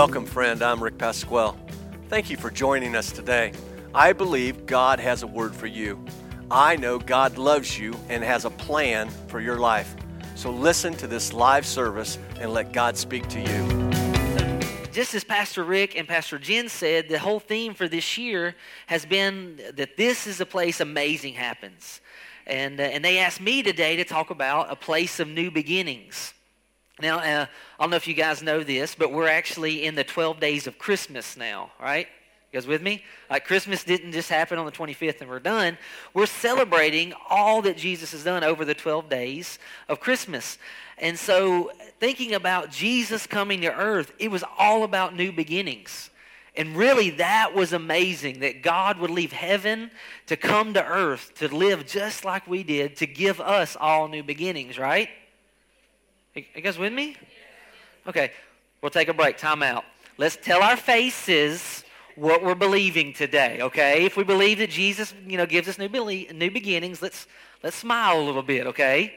Welcome, friend. I'm Rick Pasquale. Thank you for joining us today. I believe God has a word for you. I know God loves you and has a plan for your life. So listen to this live service and let God speak to you. Just as Pastor Rick and Pastor Jen said, the whole theme for this year has been that this is a place amazing happens. And, uh, and they asked me today to talk about a place of new beginnings. Now, uh, I don't know if you guys know this, but we're actually in the 12 days of Christmas now, right? You guys with me? Christmas didn't just happen on the 25th and we're done. We're celebrating all that Jesus has done over the 12 days of Christmas. And so, thinking about Jesus coming to earth, it was all about new beginnings. And really, that was amazing that God would leave heaven to come to earth to live just like we did to give us all new beginnings, right? You guys with me? Okay, we'll take a break. Time out. Let's tell our faces what we're believing today, okay? If we believe that Jesus, you know, gives us new, new beginnings, let's, let's smile a little bit, okay?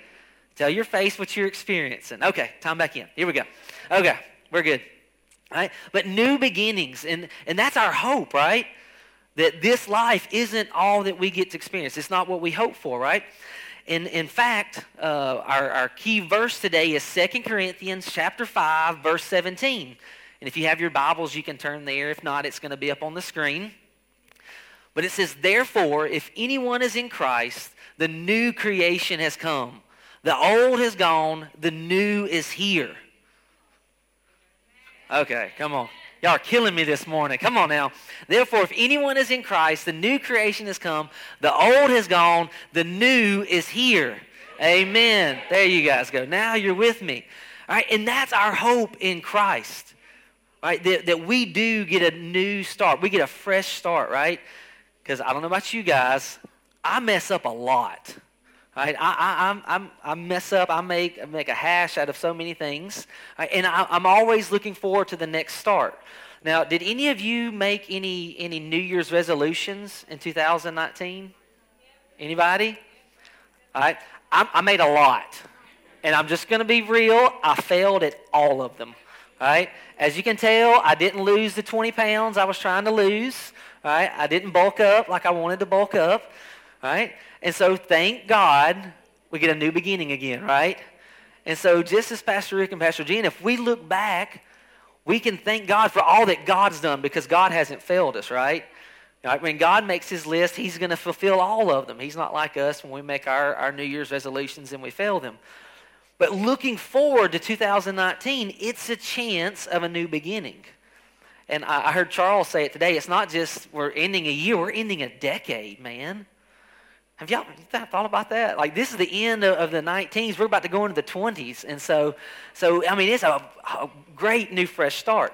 Tell your face what you're experiencing. Okay, time back in. Here we go. Okay, we're good. All right? But new beginnings, and, and that's our hope, right? That this life isn't all that we get to experience. It's not what we hope for, right? In, in fact, uh, our, our key verse today is 2 Corinthians chapter 5, verse 17. And if you have your Bibles, you can turn there. If not, it's going to be up on the screen. But it says, Therefore, if anyone is in Christ, the new creation has come. The old has gone, the new is here. Okay, come on. Y'all are killing me this morning. Come on now. Therefore, if anyone is in Christ, the new creation has come, the old has gone, the new is here. Amen. There you guys go. Now you're with me. All right, and that's our hope in Christ right? That, that we do get a new start. We get a fresh start, right? Because I don't know about you guys, I mess up a lot. Right? I, I, I'm, I mess up. I make, I make a hash out of so many things. Right? And I, I'm always looking forward to the next start. Now, did any of you make any, any New Year's resolutions in 2019? Anybody? All right. I, I made a lot. And I'm just going to be real. I failed at all of them. All right. As you can tell, I didn't lose the 20 pounds I was trying to lose. Right? I didn't bulk up like I wanted to bulk up. Right? And so thank God we get a new beginning again, right? And so just as Pastor Rick and Pastor Gene, if we look back, we can thank God for all that God's done because God hasn't failed us, right? Right? When God makes his list, he's going to fulfill all of them. He's not like us when we make our, our New Year's resolutions and we fail them. But looking forward to 2019, it's a chance of a new beginning. And I, heard Charles say it today. It's not just we're ending a year, we're ending a decade, man. Have y'all thought about that? Like this is the end of, of, the 19s. We're about to go into the 20s, and so, so I mean, it's a, a great new fresh start.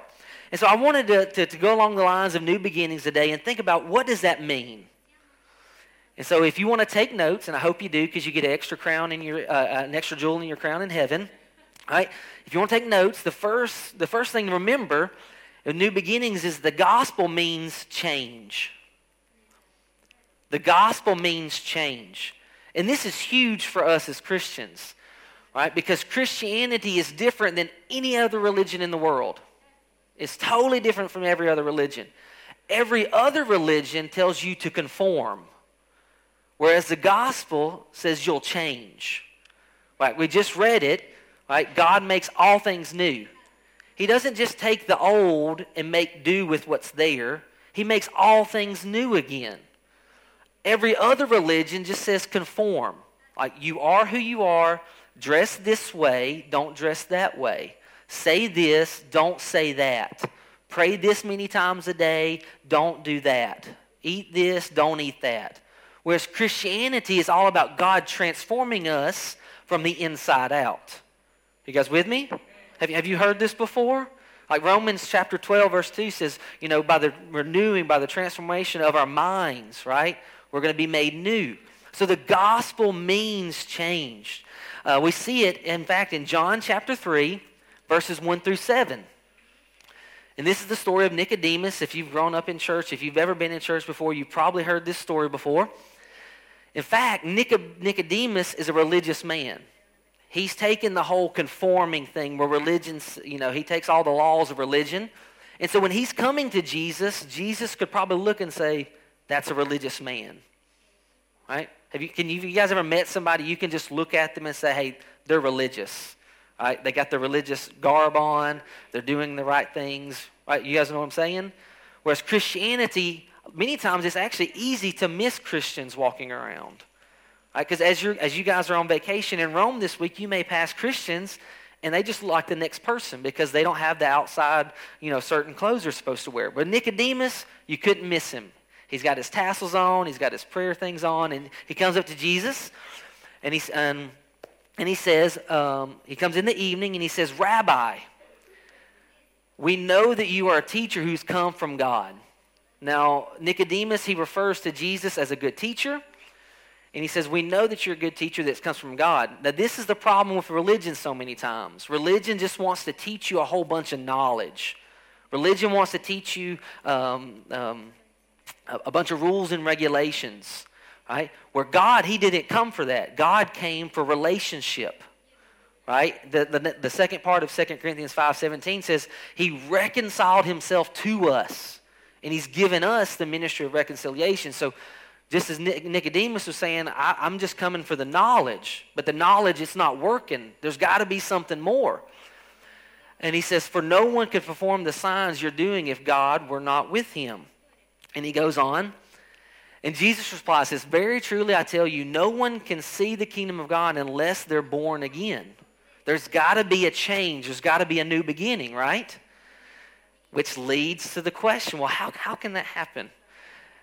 And so I wanted to, to, to, go along the lines of new beginnings today and think about what does that mean. And so, if you want to take notes, and I hope you do, because you get an extra crown in your, uh, uh, an extra jewel in your crown in heaven. Right? If you want to take notes, the first, the first thing to remember in New Beginnings is the gospel means change. The gospel means change. And this is huge for us as Christians, right? Because Christianity is different than any other religion in the world. It's totally different from every other religion. Every other religion tells you to conform. Whereas the gospel says you'll change. Right? We just read it. Right? God makes all things new. He doesn't just take the old and make do with what's there. He makes all things new again. Every other religion just says conform. Like you are who you are, dress this way, don't dress that way. Say this, don't say that. Pray this many times a day, don't do that. Eat this, don't eat that. Whereas Christianity is all about God transforming us from the inside out. You guys with me? Have you, have you heard this before? Like Romans chapter 12, verse 2 says, you know, by the renewing, by the transformation of our minds, right? We're going to be made new. So the gospel means change. Uh, we see it, in fact, in John chapter 3, verses 1 through 7. And this is the story of Nicodemus. If you've grown up in church, if you've ever been in church before, you've probably heard this story before. In fact, Nicodemus is a religious man. He's taken the whole conforming thing where religion's, you know, he takes all the laws of religion And so when he's coming to Jesus, Jesus could probably look and say, that's a religious man. Right? Have you, can you, you guys ever met somebody you can just look at them and say, hey, they're religious. Right? They got the religious garb on. They're doing the right things. Right? You guys know what I'm saying? Whereas Christianity, many times it's actually easy to miss Christians walking around. Because right? as, as you guys are on vacation in Rome this week, you may pass Christians and they just look like the next person because they don't have the outside, you know, certain clothes they're supposed to wear. But Nicodemus, you couldn't miss him. He's got his tassels on, he's got his prayer things on, and he comes up to Jesus, and he's um, and he says, um, he comes in the evening and he says, Rabbi, we know that you are a teacher who's come from God. Now, Nicodemus, he refers to Jesus as a good teacher. And he says, We know that you're a good teacher that comes from God. Now, this is the problem with religion so many times. Religion just wants to teach you a whole bunch of knowledge. Religion wants to teach you um, um, a bunch of rules and regulations, right? Where God, He didn't come for that. God came for relationship, right? The, the, the second part of 2 Corinthians 5.17 says, He reconciled Himself to us, and He's given us the ministry of reconciliation. So just as Nicodemus was saying, I, am just coming for the knowledge, but the knowledge, it's not working. There's got to be something more. And he says, For no one could perform the signs you're doing if God were not with him. And he goes on, and Jesus replies, says, Very truly I tell you, no one can see the kingdom of God unless they're born again. There's got to be a change, there's got to be a new beginning, right? Which leads to the question well, how, how can that happen?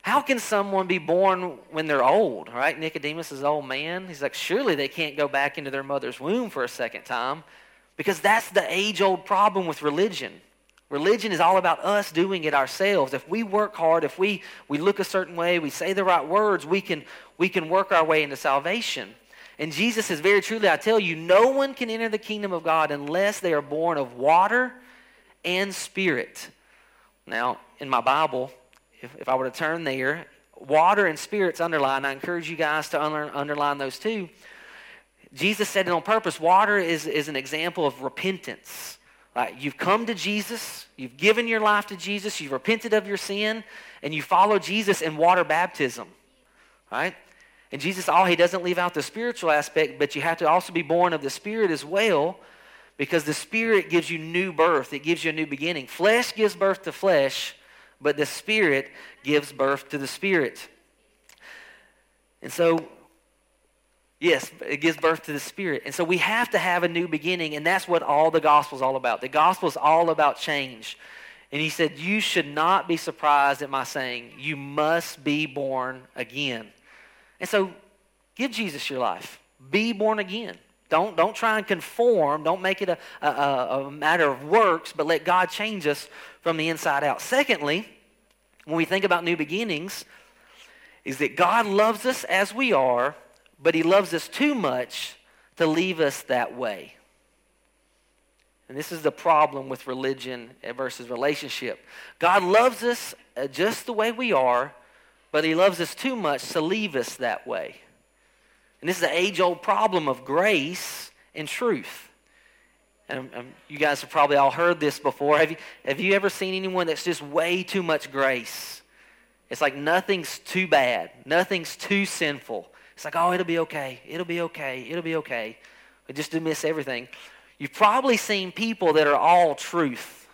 How can someone be born when they're old, right? Nicodemus is old man. He's like, surely they can't go back into their mother's womb for a second time because that's the age old problem with religion. Religion is all about us doing it ourselves. If we work hard, if we, we look a certain way, we say the right words, we can, we can work our way into salvation. And Jesus says, Very truly, I tell you, no one can enter the kingdom of God unless they are born of water and spirit. Now, in my Bible, if, if I were to turn there, water and spirit's underlined. I encourage you guys to under, underline those too. Jesus said it on purpose. Water is, is an example of repentance. Right? You've come to Jesus, you've given your life to Jesus, you've repented of your sin, and you follow Jesus in water baptism. Right? And Jesus, all he doesn't leave out the spiritual aspect, but you have to also be born of the Spirit as well, because the Spirit gives you new birth. It gives you a new beginning. Flesh gives birth to flesh, but the Spirit gives birth to the Spirit. And so, yes, it gives birth to the Spirit. And so we have to have a new beginning, and that's what all the gospel is all about. The gospel is all about change. And he said, You should not be surprised at my saying, You must be born again. And so, give Jesus your life. Be born again. Don't, don't try and conform. Don't make it a, a, a matter of works, but let God change us from the inside out. Secondly, when we think about new beginnings, is that God loves us as we are, but he loves us too much to leave us that way. And this is the problem with religion versus relationship. God loves us just the way we are, but he loves us too much to leave us that way. And this is the age old problem of grace and truth. And um, you guys have probably all heard this before. Have you, have you ever seen anyone that's just way too much grace? It's like nothing's too bad, nothing's too sinful. It's like, oh, it'll be okay, it'll be okay, it'll be okay. We just dismiss everything. You've probably seen people that are all truth,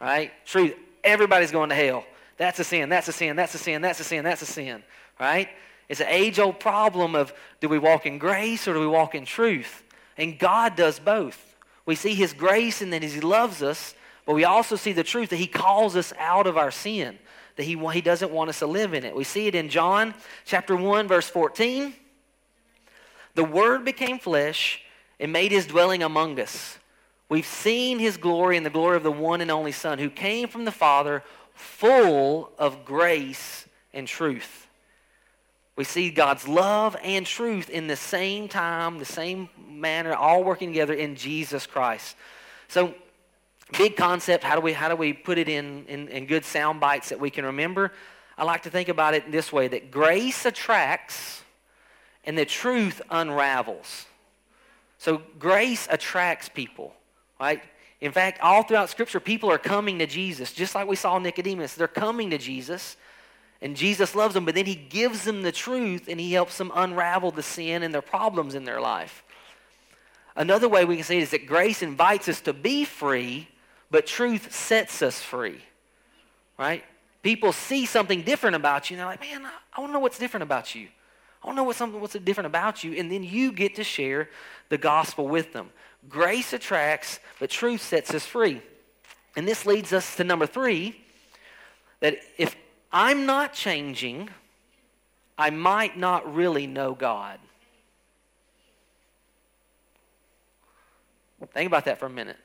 right? Truth. Everybody's going to hell. That's a sin, that's a sin, that's a sin, that's a sin, that's a sin, right? It's an age old problem of do we walk in grace or do we walk in truth? And God does both. We see his grace and that he loves us, but we also see the truth that he calls us out of our sin, that he, he doesn't want us to live in it. We see it in John chapter 1, verse 14. The Word became flesh and made his dwelling among us. We've seen his glory and the glory of the one and only Son who came from the Father, full of grace and truth. We see God's love and truth in the same time, the same manner, all working together in Jesus Christ. So, big concept. How do we how do we put it in, in, in good sound bites that we can remember? I like to think about it this way: that grace attracts, and the truth unravels. So grace attracts people, right? In fact, all throughout Scripture, people are coming to Jesus, just like we saw Nicodemus. They're coming to Jesus, and Jesus loves them, but then He gives them the truth and He helps them unravel the sin and their problems in their life. Another way we can see it is that grace invites us to be free, but truth sets us free. Right? People see something different about you, and they're like, man, I want to know what's different about you. I want to know what's, something, what's different about you. And then you get to share the gospel with them. Grace attracts, but truth sets us free. And this leads us to number three that if I'm not changing, I might not really know God. Think about that for a minute.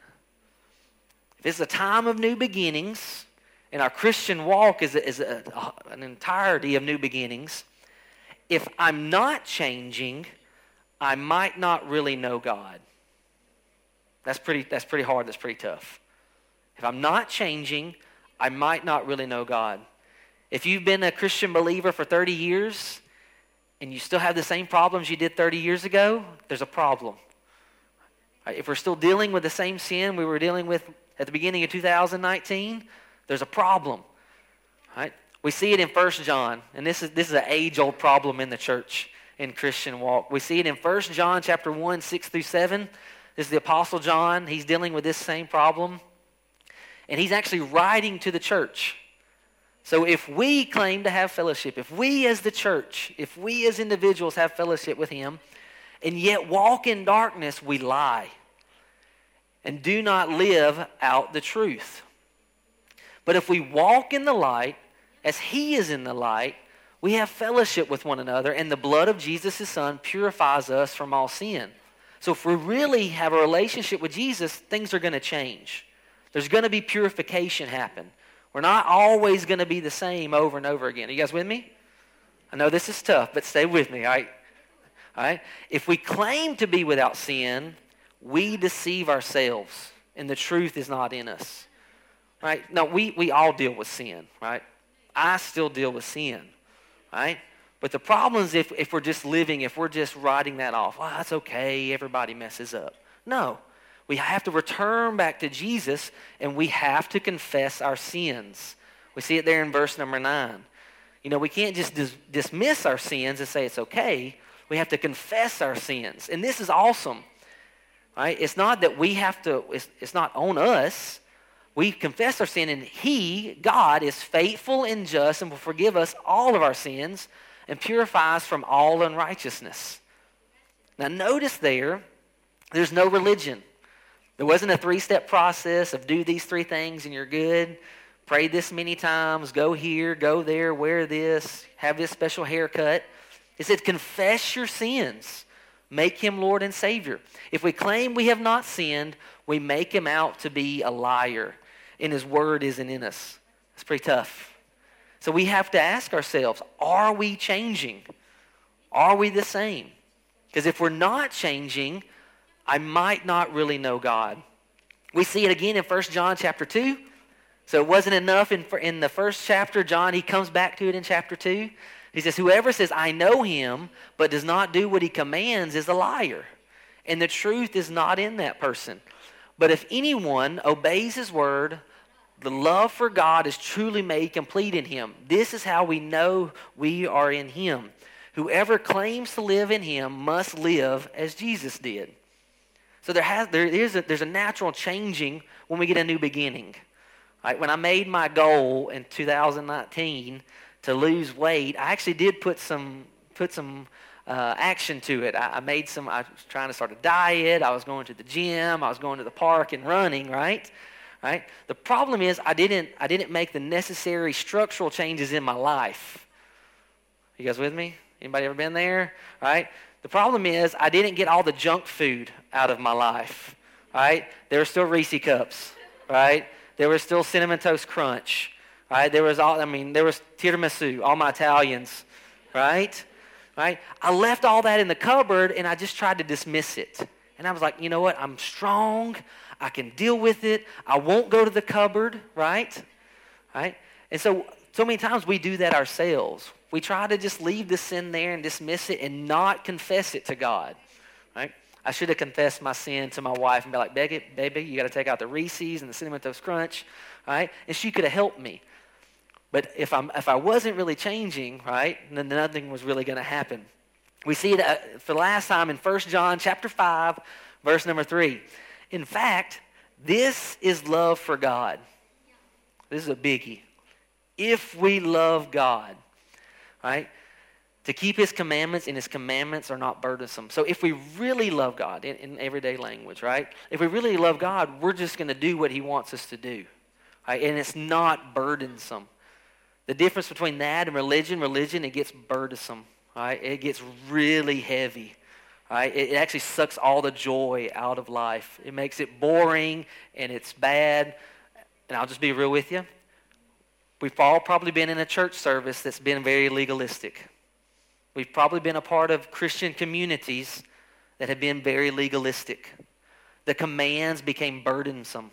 If it's a time of new beginnings, and our Christian walk is, a, is a, an entirety of new beginnings, if I'm not changing, I might not really know God. That's pretty, that's pretty hard. That's pretty tough. If I'm not changing, I might not really know God. If you've been a Christian believer for 30 years and you still have the same problems you did 30 years ago, there's a problem. If we're still dealing with the same sin we were dealing with at the beginning of 2019, there's a problem. Right? We see it in 1 John, and this is, this is an age-old problem in the church in Christian walk. We see it in 1 John chapter 1, 6 through 7. This is the Apostle John. He's dealing with this same problem. And he's actually writing to the church. So if we claim to have fellowship, if we as the church, if we as individuals have fellowship with him, and yet walk in darkness, we lie and do not live out the truth. But if we walk in the light, as he is in the light, we have fellowship with one another, and the blood of Jesus, his son, purifies us from all sin. So if we really have a relationship with Jesus, things are going to change. There's going to be purification happen. We're not always going to be the same over and over again. Are you guys with me? I know this is tough, but stay with me, all right? All right? If we claim to be without sin, we deceive ourselves, and the truth is not in us. Right? Now, we, we all deal with sin, right? I still deal with sin, right? But the problem is if, if we're just living, if we're just writing that off, well, that's okay, everybody messes up. No. We have to return back to Jesus and we have to confess our sins. We see it there in verse number 9. You know, we can't just dis- dismiss our sins and say it's okay. We have to confess our sins. And this is awesome. Right? It's not that we have to, it's, it's not on us we confess our sin, and He, God, is faithful and just and will forgive us all of our sins and purify us from all unrighteousness. Now, notice there, there's no religion. There wasn't a three step process of do these three things and you're good. Pray this many times, go here, go there, wear this, have this special haircut. It said, confess your sins, make him Lord and Savior. If we claim we have not sinned, we make him out to be a liar and His Word isn't in us. It's pretty tough. So we have to ask ourselves are we changing? Are we the same? Because if we're not changing, I might not really know God. We see it again in 1 John chapter 2. So it wasn't enough in, in the first chapter. John, he comes back to it in chapter 2. He says, Whoever says, I know him, but does not do what he commands is a liar. And the truth is not in that person. But if anyone obeys his word, the love for God is truly made complete in him. This is how we know we are in him. Whoever claims to live in him must live as Jesus did. So there has there is a, there's a natural changing when we get a new beginning. Right? When I made my goal in 2019 to lose weight, I actually did put some put some uh, action to it. I, I made some. I was trying to start a diet. I was going to the gym. I was going to the park and running. Right right? The problem is I didn't, I didn't make the necessary structural changes in my life. You guys with me? Anybody ever been there? Right? The problem is I didn't get all the junk food out of my life. Right? There were still Reese cups. Right? There was still cinnamon toast crunch. Right? There was all I mean, there was tiramisu, all my Italians. Right? Right? I left all that in the cupboard and I just tried to dismiss it. And I was like, you know what? I'm strong. I can deal with it. I won't go to the cupboard, right? Right? And so, so many times we do that ourselves. We try to just leave the sin there and dismiss it and not confess it to God, right? I should have confessed my sin to my wife and be like, baby, baby you got to take out the Reese's and the Cinnamon Toast Crunch, right? And she could have helped me. But if, I'm, if I wasn't really changing, right, then nothing was really going to happen. We see it uh, for the last time in 1 John chapter 5, verse number 3. In fact, this is love for God. This is a biggie. If we love God, right? To keep his commandments, and his commandments are not burdensome. So if we really love God in, in everyday language, right? If we really love God, we're just going to do what he wants us to do. Right? And it's not burdensome. The difference between that and religion, religion, it gets burdensome. Right? It gets really heavy. Right? It, it actually sucks all the joy out of life. It makes it boring and it's bad. And I'll just be real with you. We've all probably been in a church service that's been very legalistic. We've probably been a part of Christian communities that have been very legalistic. The commands became burdensome.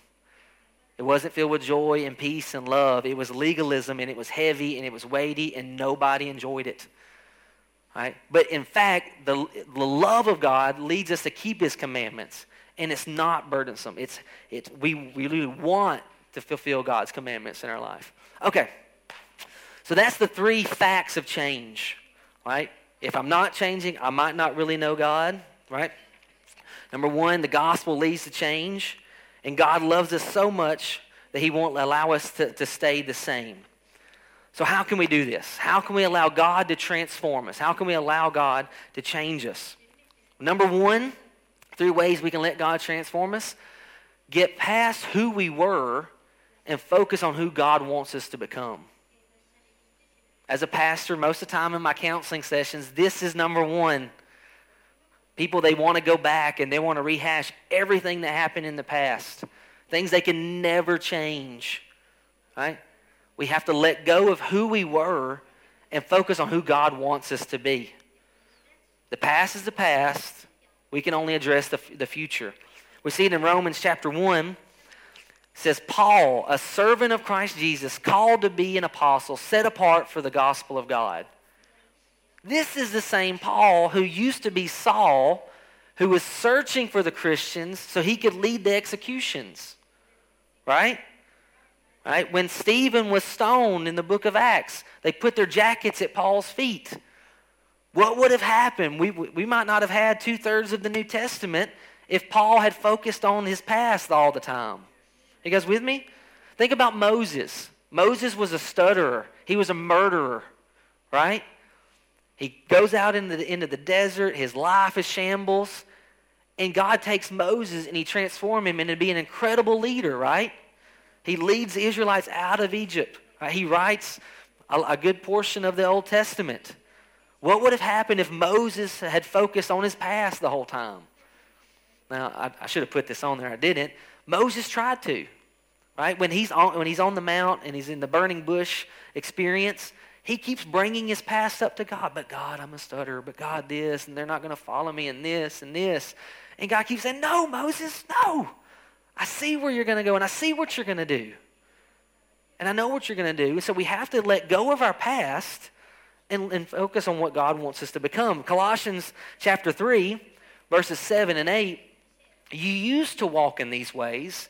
It wasn't filled with joy and peace and love. It was legalism and it was heavy and it was weighty and nobody enjoyed it. Right? But in fact, the, the love of God leads us to keep his commandments. And it's not burdensome. It's, it's, we, we really want to fulfill God's commandments in our life. Okay. So that's the three facts of change. Right? If I'm not changing, I might not really know God. Right? Number one, the gospel leads to change. And God loves us so much that He won't allow us to, to stay the same. So, how can we do this? How can we allow God to transform us? How can we allow God to change us? Number one, three ways we can let God transform us get past who we were and focus on who God wants us to become. As a pastor, most of the time in my counseling sessions, this is number one People, they want to go back and they want to rehash everything that happened in the past, things they can never change. Right? We have to let go of who we were and focus on who God wants us to be. The past is the past. We can only address the, the future. We see it in Romans chapter 1. It says, Paul, a servant of Christ Jesus, called to be an apostle, set apart for the gospel of God. This is the same Paul who used to be Saul, who was searching for the Christians so he could lead the executions. Right? Right? When Stephen was stoned in the book of Acts, they put their jackets at Paul's feet. What would have happened? We, we might not have had two thirds of the New Testament if Paul had focused on his past all the time. You guys with me? Think about Moses. Moses was a stutterer, he was a murderer, right? He goes out into the, into the desert. His life is shambles. And God takes Moses and he transforms him into being an incredible leader, right? He leads the Israelites out of Egypt. Right? He writes a, a good portion of the Old Testament. What would have happened if Moses had focused on his past the whole time? Now, I, I should have put this on there. I didn't. Moses tried to, right? When he's on, when he's on the mount and he's in the burning bush experience, he keeps bringing his past up to God. But God, I'm a stutterer. But God, this, and they're not going to follow me in this and this. And God keeps saying, No, Moses, no. I see where you're going to go, and I see what you're going to do. And I know what you're going to do. So we have to let go of our past and, and focus on what God wants us to become. Colossians chapter 3, verses 7 and 8. You used to walk in these ways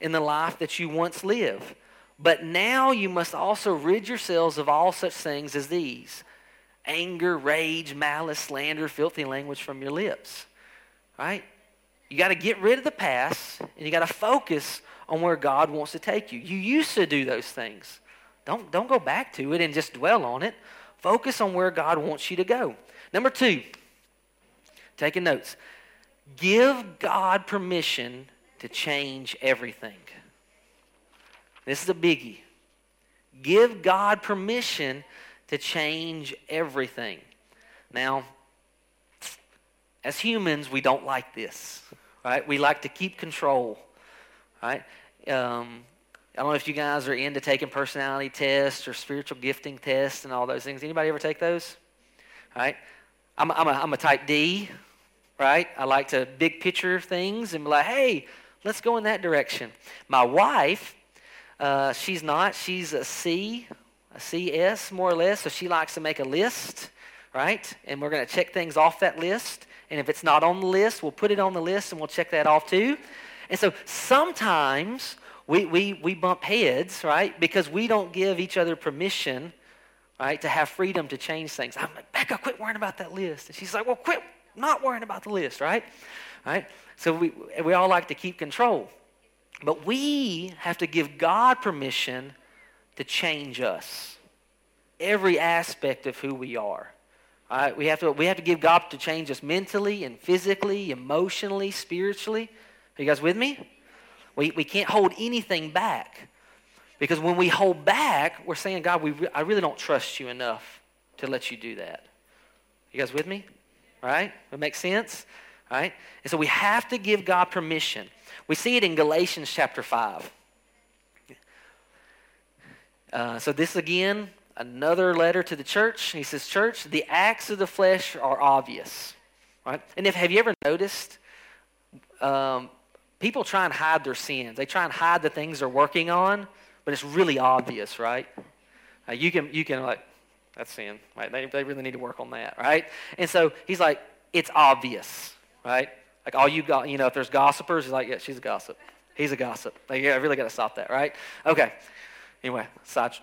in the life that you once lived but now you must also rid yourselves of all such things as these anger, rage, malice, slander, filthy language from your lips. Right? You got to get rid of the past and you got to focus on where God wants to take you. You used to do those things. Don't, don't go back to it and just dwell on it. Focus on where God wants you to go. Number two, taking notes. Give God permission to change everything. This is a biggie. Give God permission to change everything. Now, as humans, we don't like this, right? We like to keep control, right? Um, I don't know if you guys are into taking personality tests or spiritual gifting tests and all those things. Anybody ever take those? Right? I'm, I'm, a, I'm a type D, right? I like to big picture things and be like, hey, let's go in that direction. My wife uh, she's not. She's a C, a CS more or less. So she likes to make a list, right? And we're going to check things off that list. And if it's not on the list, we'll put it on the list and we'll check that off too. And so sometimes we, we, we bump heads, right? Because we don't give each other permission, right, to have freedom to change things. I'm like, Becca, quit worrying about that list. And she's like, well, quit not worrying about the list, right? Right? So we, we all like to keep control. But we have to give God permission to change us. Every aspect of who we are. All right? We have to, we have to give God to change us mentally and physically, emotionally, spiritually. Are you guys with me? We, we can't hold anything back. Because when we hold back, we're saying, God, we re- I really don't trust you enough to let you do that. You guys with me? Right? That makes sense? Right? And so we have to give God permission. We see it in Galatians chapter 5. Uh, so this again, another letter to the church. He says, Church, the acts of the flesh are obvious. Right? And if have you ever noticed um, people try and hide their sins? They try and hide the things they're working on, but it's really obvious, right? Uh, you can you can like that's sin. Right? They, they really need to work on that, right? And so he's like, it's obvious, right? Like all you got, you know, if there's gossipers, he's like, yeah, she's a gossip. He's a gossip. Like, yeah, I really got to stop that, right? Okay. Anyway, side.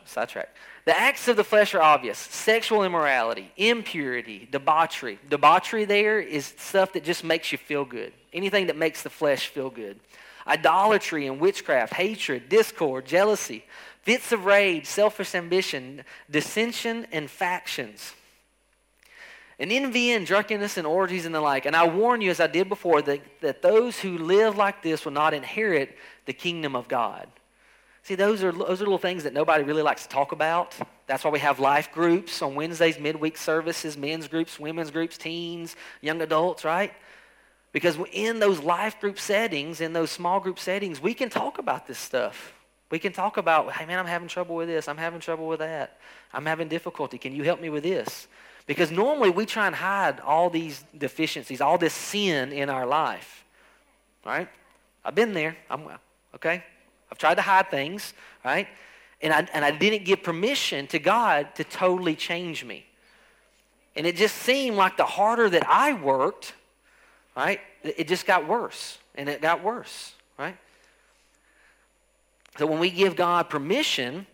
The acts of the flesh are obvious sexual immorality, impurity, debauchery. Debauchery there is stuff that just makes you feel good, anything that makes the flesh feel good. Idolatry and witchcraft, hatred, discord, jealousy, fits of rage, selfish ambition, dissension, and factions. And envy and drunkenness and orgies and the like. And I warn you, as I did before, that, that those who live like this will not inherit the kingdom of God. See, those are, those are little things that nobody really likes to talk about. That's why we have life groups on Wednesdays, midweek services, men's groups, women's groups, teens, young adults, right? Because in those life group settings, in those small group settings, we can talk about this stuff. We can talk about, hey man, I'm having trouble with this. I'm having trouble with that. I'm having difficulty. Can you help me with this? Because normally we try and hide all these deficiencies, all this sin in our life. Right? I've been there. I'm okay. I've tried to hide things, right? And I, and I didn't give permission to God to totally change me. And it just seemed like the harder that I worked, right, it just got worse. And it got worse, right? So when we give God permission,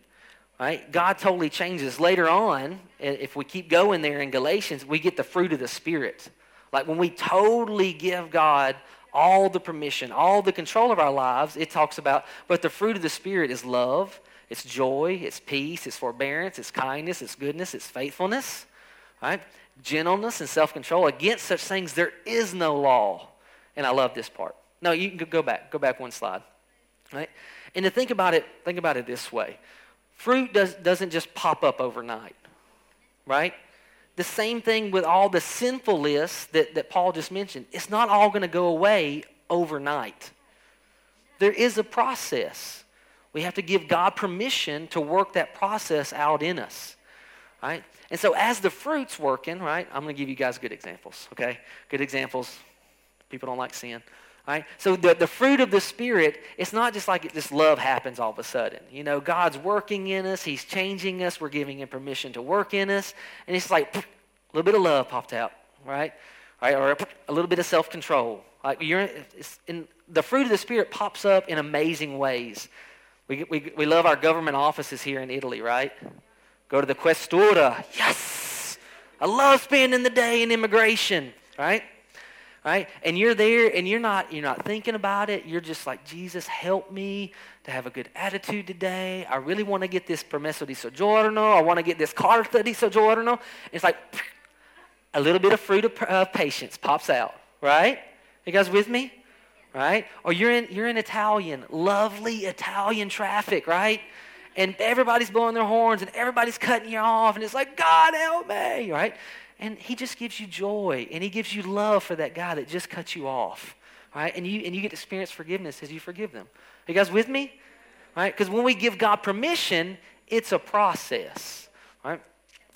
right, God totally changes. Later on, if we keep going there in Galatians, we get the fruit of the Spirit. Like when we totally give God all the permission, all the control of our lives, it talks about, but the fruit of the Spirit is love, it's joy, it's peace, it's forbearance, it's kindness, it's goodness, it's faithfulness, right? Gentleness and self control. Against such things, there is no law. And I love this part. No, you can go back. Go back one slide. Right? And to think about it, think about it this way. Fruit does, doesn't just pop up overnight, right? The same thing with all the sinful lists that, that Paul just mentioned. It's not all going to go away overnight. There is a process. We have to give God permission to work that process out in us. Right? And so as the fruit's working, right, I'm going to give you guys good examples, okay? Good examples. People don't like sin. Right? So the, the fruit of the Spirit, it's not just like this love happens all of a sudden. You know, God's working in us. He's changing us. We're giving him permission to work in us. And it's like a little bit of love popped out, right? right? Or a little bit of self-control. Like you're in, the fruit of the Spirit pops up in amazing ways. We, we, we love our government offices here in Italy, right? Go to the Questura. Yes! I love spending the day in immigration, right? Right? And you're there and you're not you're not thinking about it. You're just like, Jesus, help me to have a good attitude today. I really want to get this permesso di soggiorno. I want to get this carta di soggiorno. It's like a little bit of fruit of uh, patience pops out, right? You guys with me? Right? Or you're in you're in Italian, lovely Italian traffic, right? And everybody's blowing their horns and everybody's cutting you off, and it's like, God help me, right? And he just gives you joy and he gives you love for that guy that just cut you off. Right? And you and you get to experience forgiveness as you forgive them. Are you guys with me? Right? Because when we give God permission, it's a process. Right?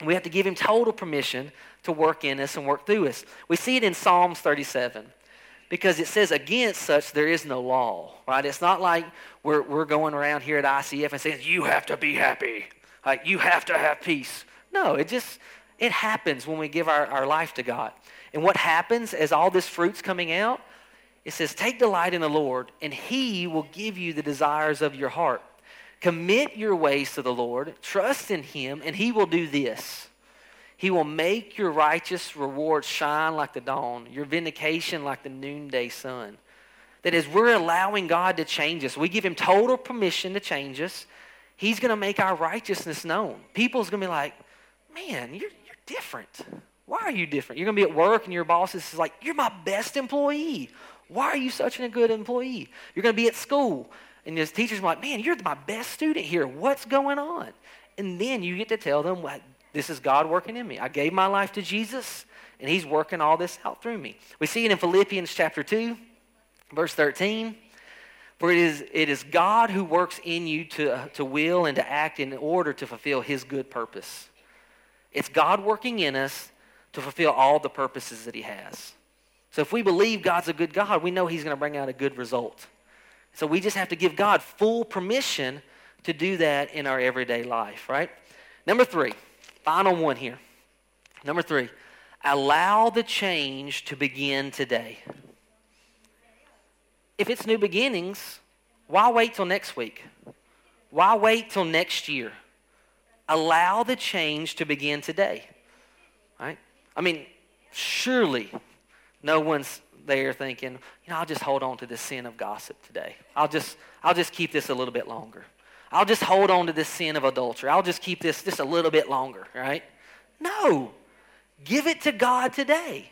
We have to give him total permission to work in us and work through us. We see it in Psalms 37 because it says against such there is no law right it's not like we're, we're going around here at icf and saying you have to be happy like you have to have peace no it just it happens when we give our, our life to God. And what happens as all this fruit's coming out? It says, Take delight in the Lord, and he will give you the desires of your heart. Commit your ways to the Lord, trust in him, and he will do this. He will make your righteous reward shine like the dawn, your vindication like the noonday sun. That as we're allowing God to change us, we give him total permission to change us, he's going to make our righteousness known. People's going to be like, man, you're, you're different. Why are you different? You're going to be at work and your boss is like, You're my best employee. Why are you such a good employee? You're going to be at school and your teacher's like, Man, you're my best student here. What's going on? And then you get to tell them, what, This is God working in me. I gave my life to Jesus and He's working all this out through me. We see it in Philippians chapter 2, verse 13. For it is, it is God who works in you to, to will and to act in order to fulfill His good purpose. It's God working in us to fulfill all the purposes that he has. So if we believe God's a good God, we know he's going to bring out a good result. So we just have to give God full permission to do that in our everyday life, right? Number three, final one here. Number three, allow the change to begin today. If it's new beginnings, why wait till next week? Why wait till next year? Allow the change to begin today. Right? I mean, surely no one's there thinking, you know, I'll just hold on to this sin of gossip today. I'll just, I'll just keep this a little bit longer. I'll just hold on to this sin of adultery. I'll just keep this just a little bit longer, right? No. Give it to God today.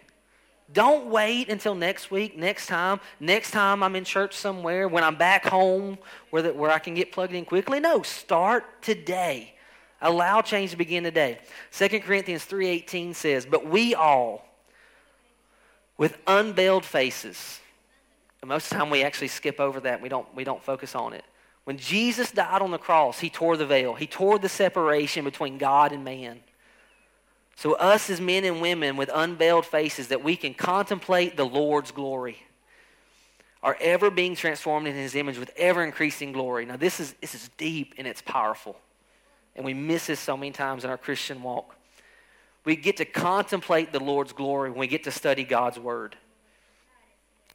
Don't wait until next week, next time, next time I'm in church somewhere, when I'm back home where, the, where I can get plugged in quickly. No, start today. Allow change to begin today. 2 Corinthians 3.18 says, But we all, with unveiled faces, and most of the time we actually skip over that. We don't, we don't focus on it. When Jesus died on the cross, he tore the veil. He tore the separation between God and man. So us as men and women with unveiled faces that we can contemplate the Lord's glory are ever being transformed in his image with ever increasing glory. Now this is, this is deep and it's powerful. And we miss this so many times in our Christian walk. We get to contemplate the Lord's glory when we get to study God's Word.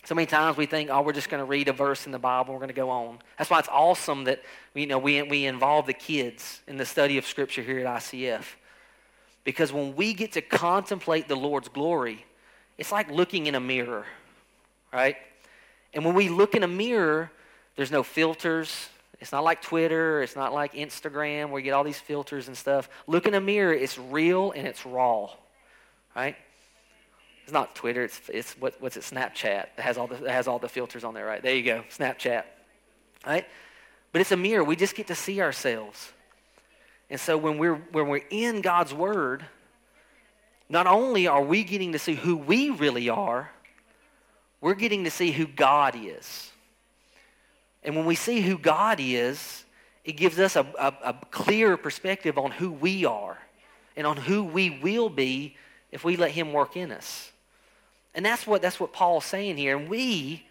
So many times we think, oh, we're just going to read a verse in the Bible, we're going to go on. That's why it's awesome that you know, we, we involve the kids in the study of Scripture here at ICF. Because when we get to contemplate the Lord's glory, it's like looking in a mirror, right? And when we look in a mirror, there's no filters, it's not like Twitter, it's not like Instagram where you get all these filters and stuff. Look in a mirror, it's real and it's raw, right? It's not Twitter, it's, it's what, what's it, Snapchat. It has, all the, it has all the filters on there, right? There you go, Snapchat, right? But it's a mirror. We just get to see ourselves. And so when we're, when we're in God's Word, not only are we getting to see who we really are, we're getting to see who God is. And when we see who God is, it gives us a, a, a clear perspective on who we are and on who we will be if we let Him work in us. And that's what, that's what Paul's saying here. And we,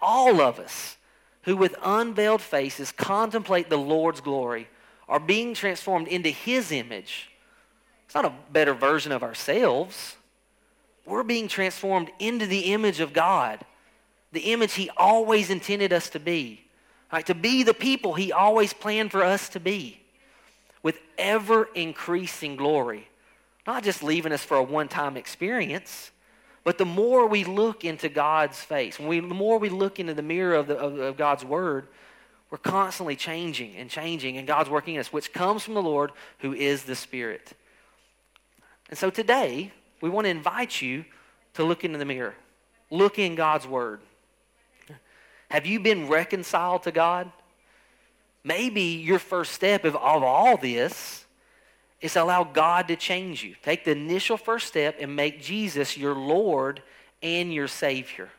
all of us, who with unveiled faces contemplate the Lord's glory, are being transformed into His image. It's not a better version of ourselves. We're being transformed into the image of God, the image He always intended us to be. Right, to be the people he always planned for us to be with ever increasing glory. Not just leaving us for a one time experience, but the more we look into God's face, when we, the more we look into the mirror of, the, of, of God's Word, we're constantly changing and changing, and God's working in us, which comes from the Lord who is the Spirit. And so today, we want to invite you to look into the mirror, look in God's Word. Have you been reconciled to God? Maybe your first step of, of all this is allow God to change you. Take the initial first step and make Jesus your Lord and your Savior.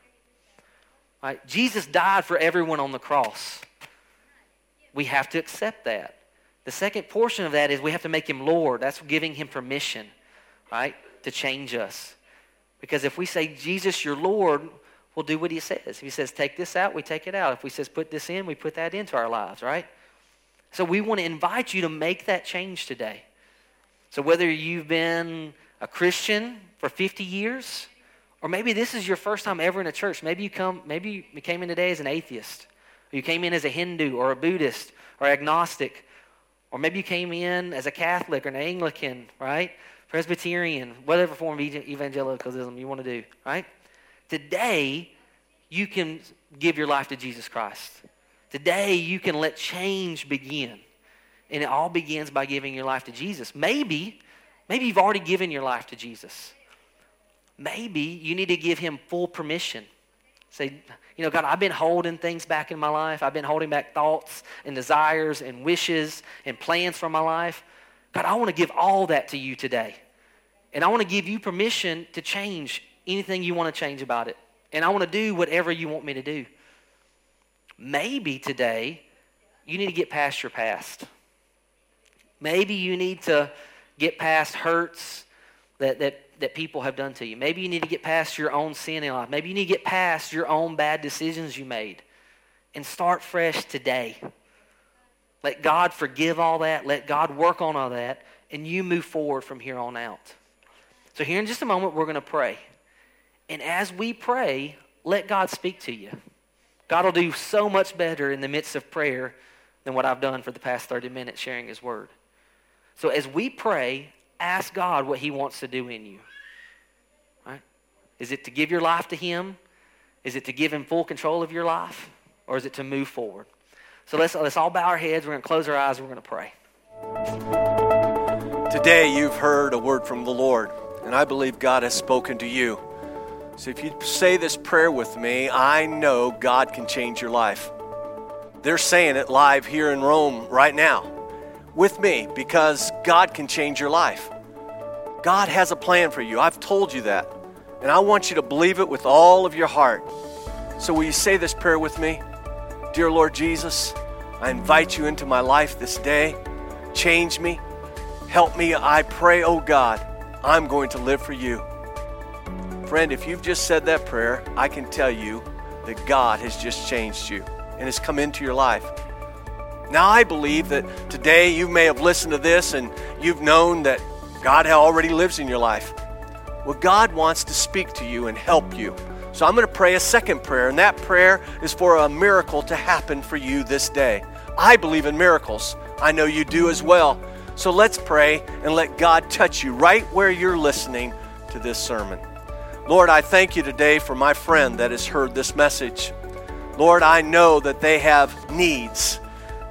Right? Jesus died for everyone on the cross. We have to accept that. The second portion of that is we have to make him Lord. That's giving him permission, right, to change us. Because if we say, Jesus, your Lord, we'll do what he says. If he says, take this out, we take it out. If he says, put this in, we put that into our lives, right? So we want to invite you to make that change today. So whether you've been a Christian for 50 years Or maybe this is your first time ever in a church. Maybe you come, maybe you came in today as an atheist. Or you came in as a Hindu or a Buddhist or agnostic. Or maybe you came in as a Catholic or an Anglican, right? Presbyterian, whatever form of evangelicalism you want to do, right? Today, you can give your life to Jesus Christ. Today, you can let change begin. And it all begins by giving your life to Jesus. Maybe, maybe you've already given your life to Jesus. Maybe you need to give him full permission. Say, you know, God, I've been holding things back in my life. I've been holding back thoughts and desires and wishes and plans for my life. God, I want to give all that to you today. And I want to give you permission to change anything you want to change about it. And I want to do whatever you want me to do. Maybe today you need to get past your past. Maybe you need to get past hurts that, that, that people have done to you. Maybe you need to get past your own sin in life. Maybe you need to get past your own bad decisions you made and start fresh today. Let God forgive all that. Let God work on all that. And you move forward from here on out. So, here in just a moment, we're going to pray. And as we pray, let God speak to you. God will do so much better in the midst of prayer than what I've done for the past 30 minutes sharing His Word. So as we pray, ask God what He wants to do in you. Right? Is it to give your life to Him? Is it to give Him full control of your life? Or is it to move forward? So let's, let's all bow our heads. We're going to close our eyes. We're going to pray. Today, you've heard a word from the Lord, and I believe God has spoken to you. So if you say this prayer with me, I know God can change your life. They're saying it live here in Rome right now with me because God can change your life. God has a plan for you. I've told you that. And I want you to believe it with all of your heart. So, will you say this prayer with me? Dear Lord Jesus, I invite you into my life this day. Change me. Help me. I pray, oh God, I'm going to live for you. Friend, if you've just said that prayer, I can tell you that God has just changed you and has come into your life. Now, I believe that today you may have listened to this and you've known that God already lives in your life. Well, God wants to speak to you and help you. So I'm going to pray a second prayer, and that prayer is for a miracle to happen for you this day. I believe in miracles. I know you do as well. So let's pray and let God touch you right where you're listening to this sermon. Lord, I thank you today for my friend that has heard this message. Lord, I know that they have needs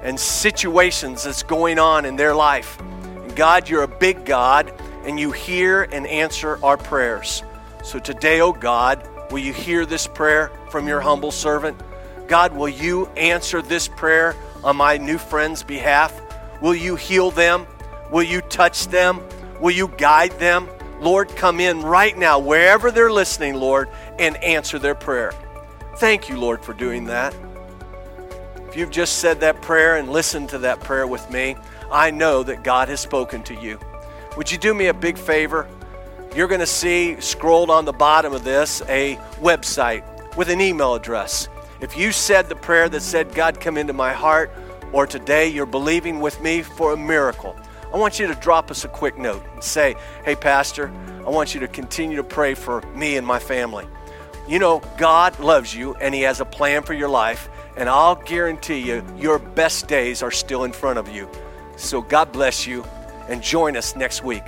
and situations that's going on in their life. And God, you're a big God, and you hear and answer our prayers. So today, oh God, will you hear this prayer from your humble servant? God, will you answer this prayer on my new friend's behalf? Will you heal them? Will you touch them? Will you guide them? Lord, come in right now, wherever they're listening, Lord, and answer their prayer. Thank you, Lord, for doing that. If you've just said that prayer and listened to that prayer with me, I know that God has spoken to you. Would you do me a big favor? You're going to see scrolled on the bottom of this a website with an email address. If you said the prayer that said, God, come into my heart, or today you're believing with me for a miracle, I want you to drop us a quick note and say, Hey, Pastor, I want you to continue to pray for me and my family. You know, God loves you and He has a plan for your life, and I'll guarantee you, your best days are still in front of you. So God bless you and join us next week.